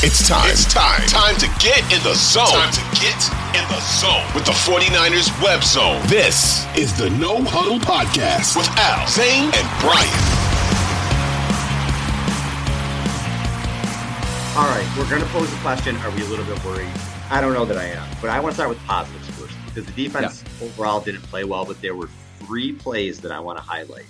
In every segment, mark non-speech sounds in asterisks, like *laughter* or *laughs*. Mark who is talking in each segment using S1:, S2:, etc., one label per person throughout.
S1: It's time. It's time. Time to get in the zone. Time to get in the zone with the 49ers web zone. This is the No Huddle Podcast with Al, Zane, and Brian.
S2: All right, we're going to pose the question Are we a little bit worried? I don't know that I am, but I want to start with positives first because the defense yeah. overall didn't play well, but there were three plays that I want to highlight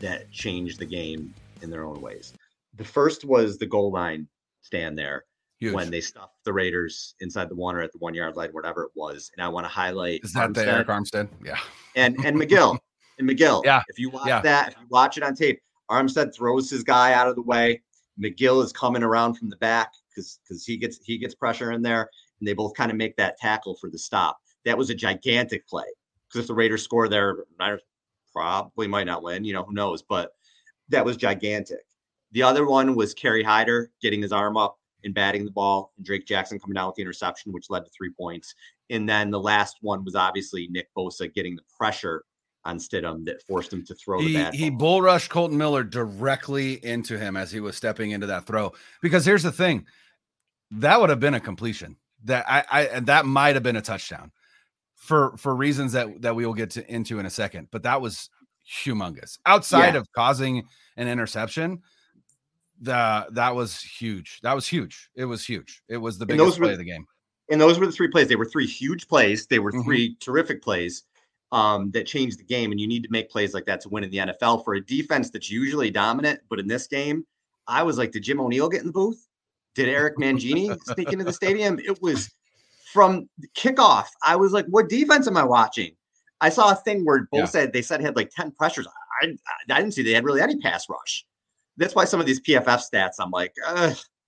S2: that changed the game in their own ways. The first was the goal line stand there Huge. when they stuffed the Raiders inside the one or at the one yard line, whatever it was. And I want to highlight
S3: is that Armstead, the Arik Armstead? Yeah.
S2: And and McGill. *laughs* and McGill.
S3: Yeah.
S2: If you watch yeah. that, if you watch it on tape, Armstead throws his guy out of the way. McGill is coming around from the back because because he gets he gets pressure in there, and they both kind of make that tackle for the stop. That was a gigantic play because if the Raiders score there, Niners probably might not win. You know who knows, but that was gigantic. The other one was Kerry Hyder getting his arm up and batting the ball, and Drake Jackson coming down with the interception, which led to three points. And then the last one was obviously Nick Bosa getting the pressure on Stidham that forced him to throw
S3: he,
S2: the bad
S3: He bull rushed Kolton Miller directly into him as he was stepping into that throw. Because here's the thing, that would have been a completion. That I, I that might have been a touchdown for for reasons that that we will get to, into in a second. But that was humongous. Outside yeah. of causing an interception, the that was huge. That was huge. It was huge. It was the biggest play
S2: were,
S3: of the game.
S2: And those were the three plays. They were three huge plays. They were mm-hmm. 3 terrific plays um, that changed the game. And you need to make plays like that to win in the NFL for a defense that's usually dominant. But in this game, I was like, did Jim O'Neill get in the booth? Did *laughs* Eric Mangini sneak into the stadium? It was from kickoff. I was like, what defense am I watching? I saw a thing where both yeah. said they said had like 10 pressures. I, I didn't see they had really any pass rush that's why some of these PFF stats, I'm like,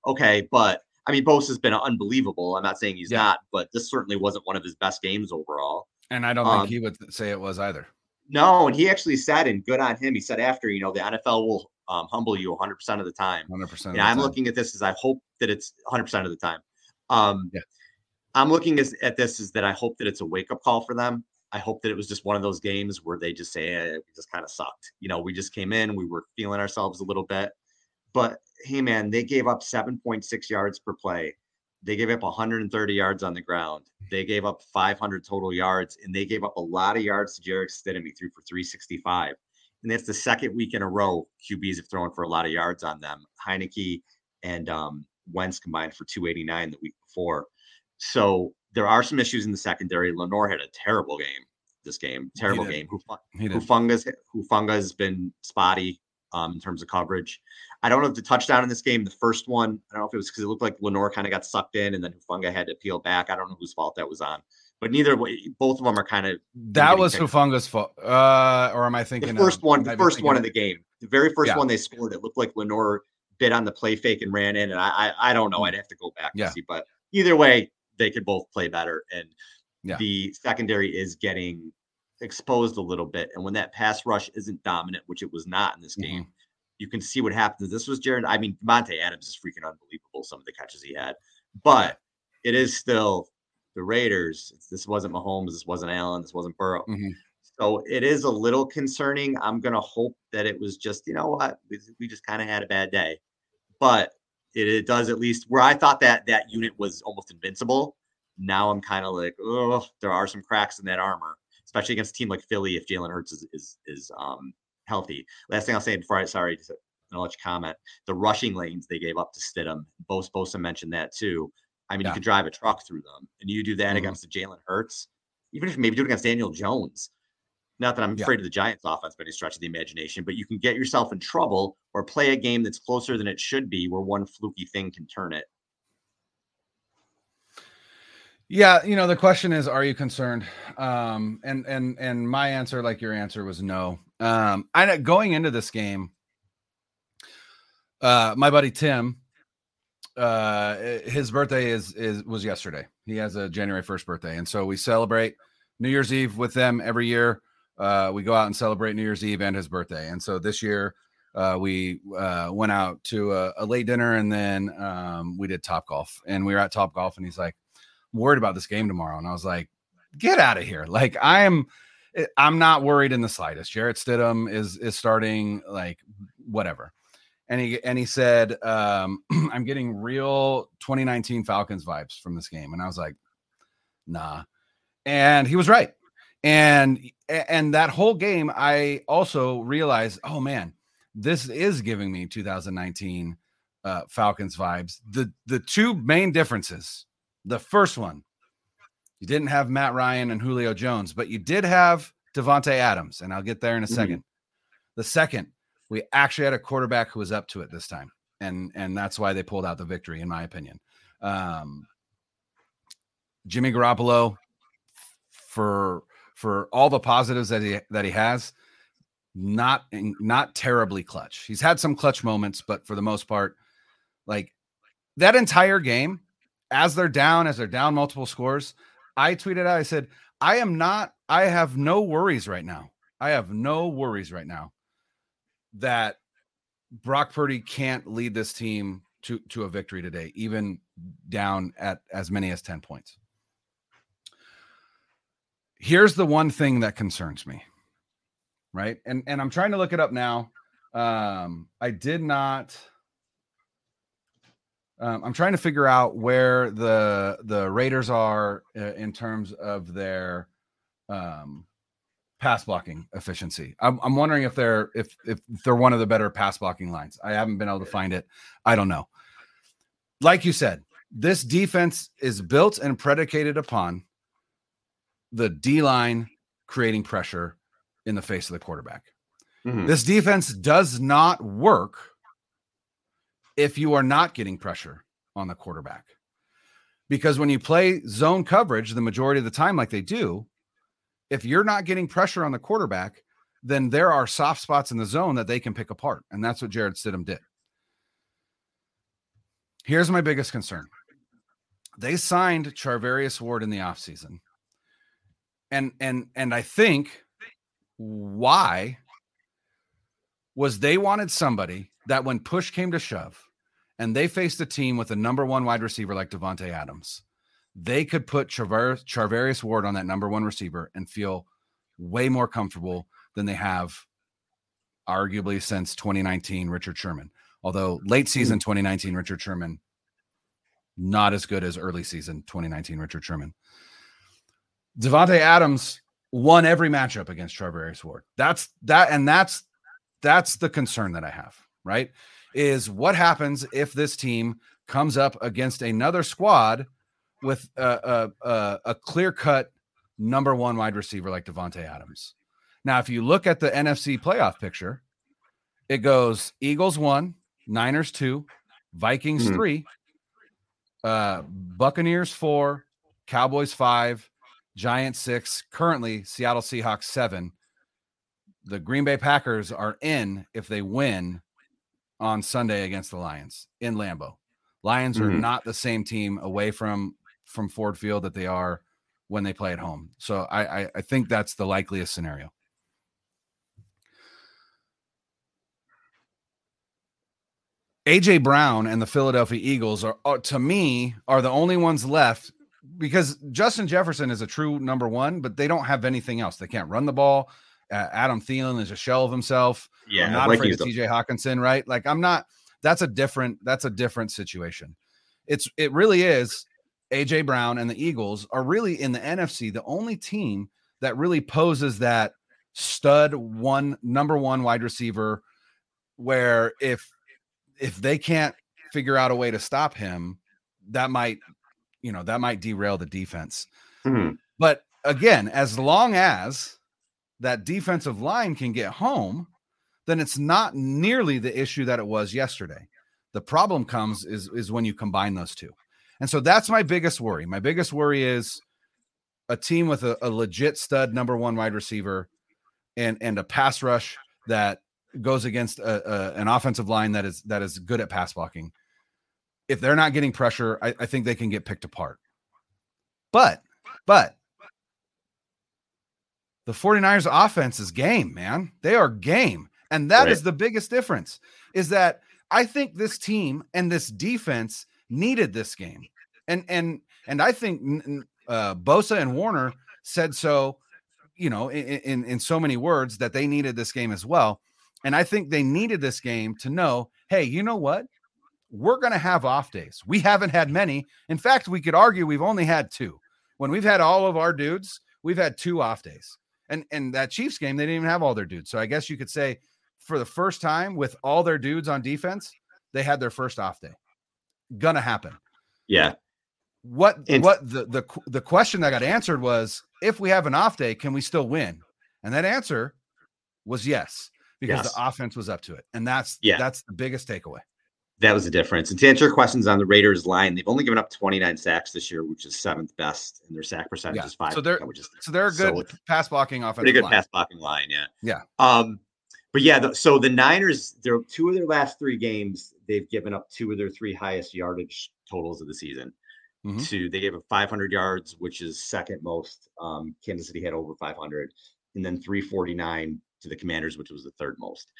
S2: okay, but I mean, Bose has been unbelievable. I'm not saying he's yeah. not, but this certainly wasn't one of his best games overall.
S3: And I don't um, think he would say it was either.
S2: No, and he actually said, and good on him. He said after, you know, the NFL will um, humble you 100 percent of the time.
S3: 100 percent.
S2: Yeah, I'm looking at this as I hope that it's 100 percent of the time. Um, yeah. I'm looking as, at this as that I hope that it's a wake up call for them. I hope that it was just one of those games where they just say eh, we just kind of sucked. You know, we just came in, we were feeling ourselves a little bit. But hey, man, they gave up 7.6 yards per play. They gave up 130 yards on the ground. They gave up 500 total yards, and they gave up a lot of yards to Jarrett Stidham. Threw for 365. And that's the second week in a row QBs have thrown for a lot of yards on them. Heinicke and um, Wentz combined for 289 the week before. So there are some issues in the secondary. Lenoir had a terrible game this game, terrible game. Hufanga, Hufanga has been spotty um, in terms of coverage. I don't know if the touchdown in this game, the first one, I don't know if it was because it looked like Lenoir kind of got sucked in and then Hufanga had to peel back. I don't know whose fault that was on. But neither way, both of them are kind of
S3: that was Hufanga's fault. Uh, or am I thinking
S2: the first one? The first one of the game, the very first yeah. one they scored, it looked like Lenoir bit on the play fake and ran in. And I, I, I don't know. Mm. I'd have to go back yeah. see. But either way, they could both play better. And yeah. the secondary is getting exposed a little bit. And when that pass rush isn't dominant, which it was not in this mm-hmm. game, you can see what happens. This was Jared. I mean, Monte Adams is freaking unbelievable. Some of the catches he had, but it is still the Raiders. This wasn't Mahomes. This wasn't Allen. This wasn't Burrow. Mm-hmm. So it is a little concerning. I'm gonna hope that it was just, you know what, we, we just kind of had a bad day, but it, it, does at least where I thought that that unit was almost invincible. Now I'm kind of like, oh, there are some cracks in that armor, especially against a team like Philly if Jalen Hurts is is, is um, healthy. Last thing I'll say before I sorry, I'll let you comment. The rushing lanes they gave up to Stidham. Both Bosa mentioned that too. I mean, yeah. you could drive a truck through them, and you do that mm-hmm. against the Jalen Hurts, even if maybe do it against Daniel Jones. Not that I'm yeah. afraid of the Giants' offense by any stretch of the imagination, but you can get yourself in trouble or play a game that's closer than it should be, where one fluky thing can turn it.
S3: Yeah, you know, the question is, are you concerned? Um, and and and my answer, like your answer, was no. Um, I going into this game, uh, my buddy Tim, uh, his birthday is is was yesterday. He has a January first birthday, and so we celebrate New Year's Eve with them every year. Uh, we go out and celebrate New Year's Eve and his birthday, and so this year uh, we uh, went out to a, a, late dinner, and then um, we did Top Golf, and we were at Top Golf, and he's like worried about this game tomorrow. And I was like, get out of here. Like I'm eh, I'm not worried in the slightest. Jarrett Stidham is is starting like whatever. and he and he said, um, *clears throat* "I'm getting real 2019 Falcons vibes from this game," and I was like, "Nah," and he was right. And and that whole game, I also realized, oh man, this is giving me 2019 uh, Falcons vibes. The the two main differences. The first one, you didn't have Matt Ryan and Julio Jones, but you did have Davante Adams, and I'll get there in a 2nd mm-hmm. The second, we actually had a quarterback who was up to it this time, and and that's why they pulled out the victory, in my opinion. Um, Jimmy Garoppolo, for for all the positives that he that he has, not not terribly clutch. He's had some clutch moments, but for the most part, like that entire game, as they're down, as they're down multiple scores, I tweeted out, I said, I am not, I have no worries right now. I have no worries right now that Brock Purdy can't lead this team to, to a victory today, even down at as many as 10 points. Here's the one thing that concerns me, right? And and I'm trying to look it up now. Um, I did not um, I'm trying to figure out where the the Raiders are uh, in terms of their um, pass blocking efficiency. I'm, I'm wondering if they're if if they're one of the better pass blocking lines. I haven't been able to find it. I don't know. Like you said, this defense is built and predicated upon the D line creating pressure in the face of the quarterback. Mm-hmm. This defense does not work if you are not getting pressure on the quarterback. Because when you play zone coverage the majority of the time, like they do, if you're not getting pressure on the quarterback, then there are soft spots in the zone that they can pick apart. And that's what Jarrett Stidham did. Here's my biggest concern they signed Charvarius Ward in the offseason. And and and I think why was they wanted somebody that when push came to shove and they faced a team with a number one wide receiver like Davante Adams, they could put Charvarius, Charvarius Ward on that number one receiver and feel way more comfortable than they have arguably since 2019 Richard Sherman. Although late hmm. season 2019 Richard Sherman not as good as early season 2019 Richard Sherman. Davante Adams won every matchup against Charvarius Ward. That's that and that's that's the concern that I have, right? is what happens if this team comes up against another squad with a, a, a clear cut number one wide receiver like Davante Adams. Now, if you look at the NFC playoff picture, it goes Eagles one, Niners two, Vikings mm-hmm. three, uh, Buccaneers four, Cowboys five, Giants six, currently Seattle Seahawks seven. The Green Bay Packers are in if they win on Sunday against the Lions in Lambeau. Lions mm-hmm. are not the same team away from from Ford Field that they are when they play at home. So I, I, I think that's the likeliest scenario. AJ Brown and the Philadelphia Eagles are, are, to me are the only ones left because Justin Jefferson is a true number one, but they don't have anything else. They can't run the ball. Uh, Adam Thielen is a shell of himself. Yeah, I'm not like afraid of TJ Hockenson, right? Like I'm not. That's a different. That's a different situation. It's it really is. AJ Brown and the Eagles are really in the NFC the only team that really poses that stud one number one wide receiver where if if they can't figure out a way to stop him that might you know that might derail the defense mm-hmm. but again as long as that defensive line can get home, then it's not nearly the issue that it was yesterday. The problem comes is is when you combine those two. And so that's my biggest worry. My biggest worry is a team with a, a legit stud number one wide receiver and and a pass rush that goes against a, a, an offensive line that is that is good at pass blocking. If they're not getting pressure, I, I think they can get picked apart. But but the 49ers offense is game, man. They are game. And that right. is the biggest difference is that I think this team and this defense needed this game. And and and I think uh, Bosa and Warner said so, you know, in, in in so many words that they needed this game as well. And I think they needed this game to know, hey, you know what? We're going to have off days. We haven't had many. In fact, we could argue we've only had two. When we've had all of our dudes, we've had two off days. And and that Chiefs game, they didn't even have all their dudes. So I guess you could say for the first time with all their dudes on defense, they had their first off day. Gonna happen.
S2: Yeah.
S3: What and- what the the the question that got answered was if we have an off day, can we still win? And that answer was yes, because yes. the offense was up to it. And that's yeah. that's the biggest takeaway.
S2: That was the difference. And to answer your questions on the Raiders line, they've only given up 29 sacks this year, which is seventh best, and their sack percentage yeah. is five.
S3: So they're which is, so they're a good so pass blocking offense.
S2: Pretty good
S3: line.
S2: pass blocking line, yeah.
S3: Yeah.
S2: Um, but yeah, the, so the Niners, they're two of their last three games, they've given up two of their three highest yardage totals of the season. Mm-hmm. To they gave up 500 yards, which is second most. Um, Kansas City had over 500, and then 349 to the Commanders, which was the third most.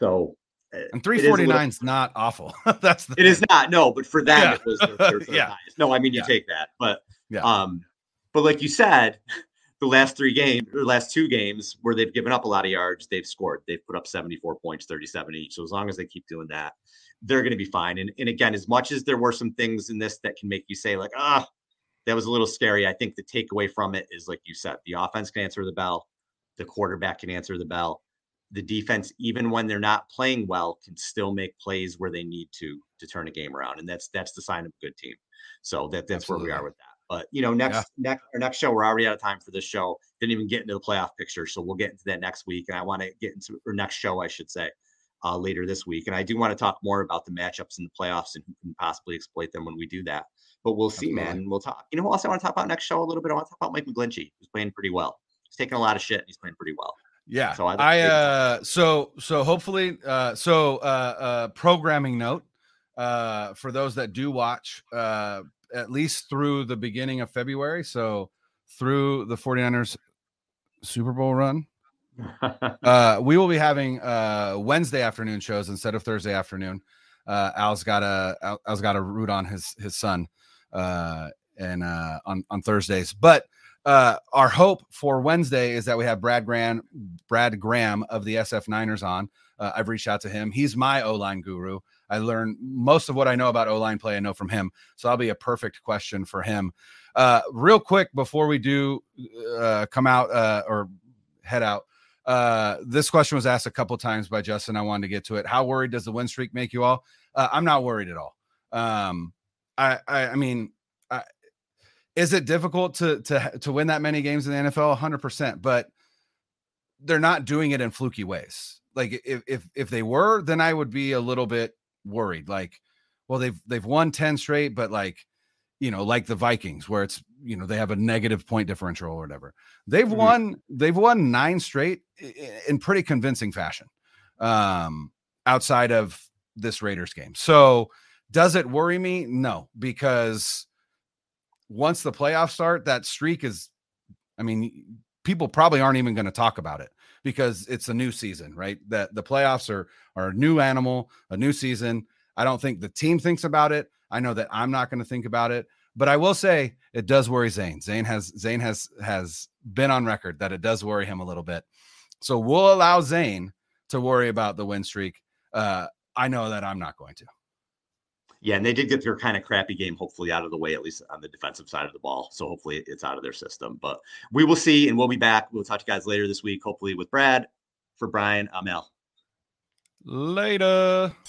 S2: So
S3: and 349 is not awful. *laughs* That's the
S2: it is not no, but for them yeah. it was their, their, their *laughs* yeah. highest. No, I mean you yeah. take that, but yeah. um, but like you said, *laughs* the last three games or last two games where they've given up a lot of yards, they've scored. They've put up 74 points, 37 each. So as long as they keep doing that, they're going to be fine. And, and again, as much as there were some things in this that can make you say, like, ah, that was a little scary, I think the takeaway from it is, like you said, the offense can answer the bell, the quarterback can answer the bell. The defense, even when they're not playing well, can still make plays where they need to to turn a game around, and that's that's the sign of a good team. So that that's Absolutely. where we are with that. But you know, next yeah. next our next show, we're already out of time for this show. Didn't even get into the playoff picture, so we'll get into that next week. And I want to get into our next show, I should say, uh, later this week. And I do want to talk more about the matchups in the playoffs and who can possibly exploit them when we do that. But we'll see, Absolutely. man. We'll talk. You know who else I want to talk about next show a little bit? I want to talk about Mike McGlinchey, who's playing pretty well. He's taking a lot of shit and he's playing pretty well.
S3: Yeah. So I, I uh so so hopefully uh so uh uh programming note uh for those that do watch uh at least through the beginning of February. So through the 49ers Super Bowl run. *laughs* uh, we will be having uh, Wednesday afternoon shows instead of Thursday afternoon. Uh, Al's got a Al's got a root on his his son uh, and uh, on on Thursdays. But uh, our hope for Wednesday is that we have Brad Graham Brad Graham of the SF Niners on. Uh, I've reached out to him. He's my O line guru. I learn most of what I know about O line play. I know from him, so I'll be a perfect question for him. Uh, real quick before we do uh, come out uh, or head out, uh, this question was asked a couple times by Justin. I wanted to get to it. How worried does the win streak make you all? Uh, I'm not worried at all. Um, I, I, I mean, I, is it difficult to to to win that many games in the NFL? 100, percent but they're not doing it in fluky ways. Like if if if they were, then I would be a little bit worried. Like, well, they've they've won 10 straight, but like, you know, like the Vikings, where it's you know, they have a negative point differential or whatever. They've mm-hmm. won, they've won nine straight in pretty convincing fashion. Um, outside of this Raiders game. So does it worry me? No, because once the playoffs start, that streak is, I mean, people probably aren't even going to talk about it because it's a new season, right? That the playoffs are are a new animal, a new season. I don't think the team thinks about it. I know that I'm not going to think about it, but I will say it does worry Zane. Zane has Zane has has been on record that it does worry him a little bit. So we'll allow Zane to worry about the win streak. Uh, I know that I'm not going to.
S2: Yeah, and they did get their kind of crappy game hopefully out of the way, at least on the defensive side of the ball. So hopefully it's out of their system. But we will see, and we'll be back. We'll talk to you guys later this week, hopefully with Brad. For Brian, I'm Al.
S3: Later.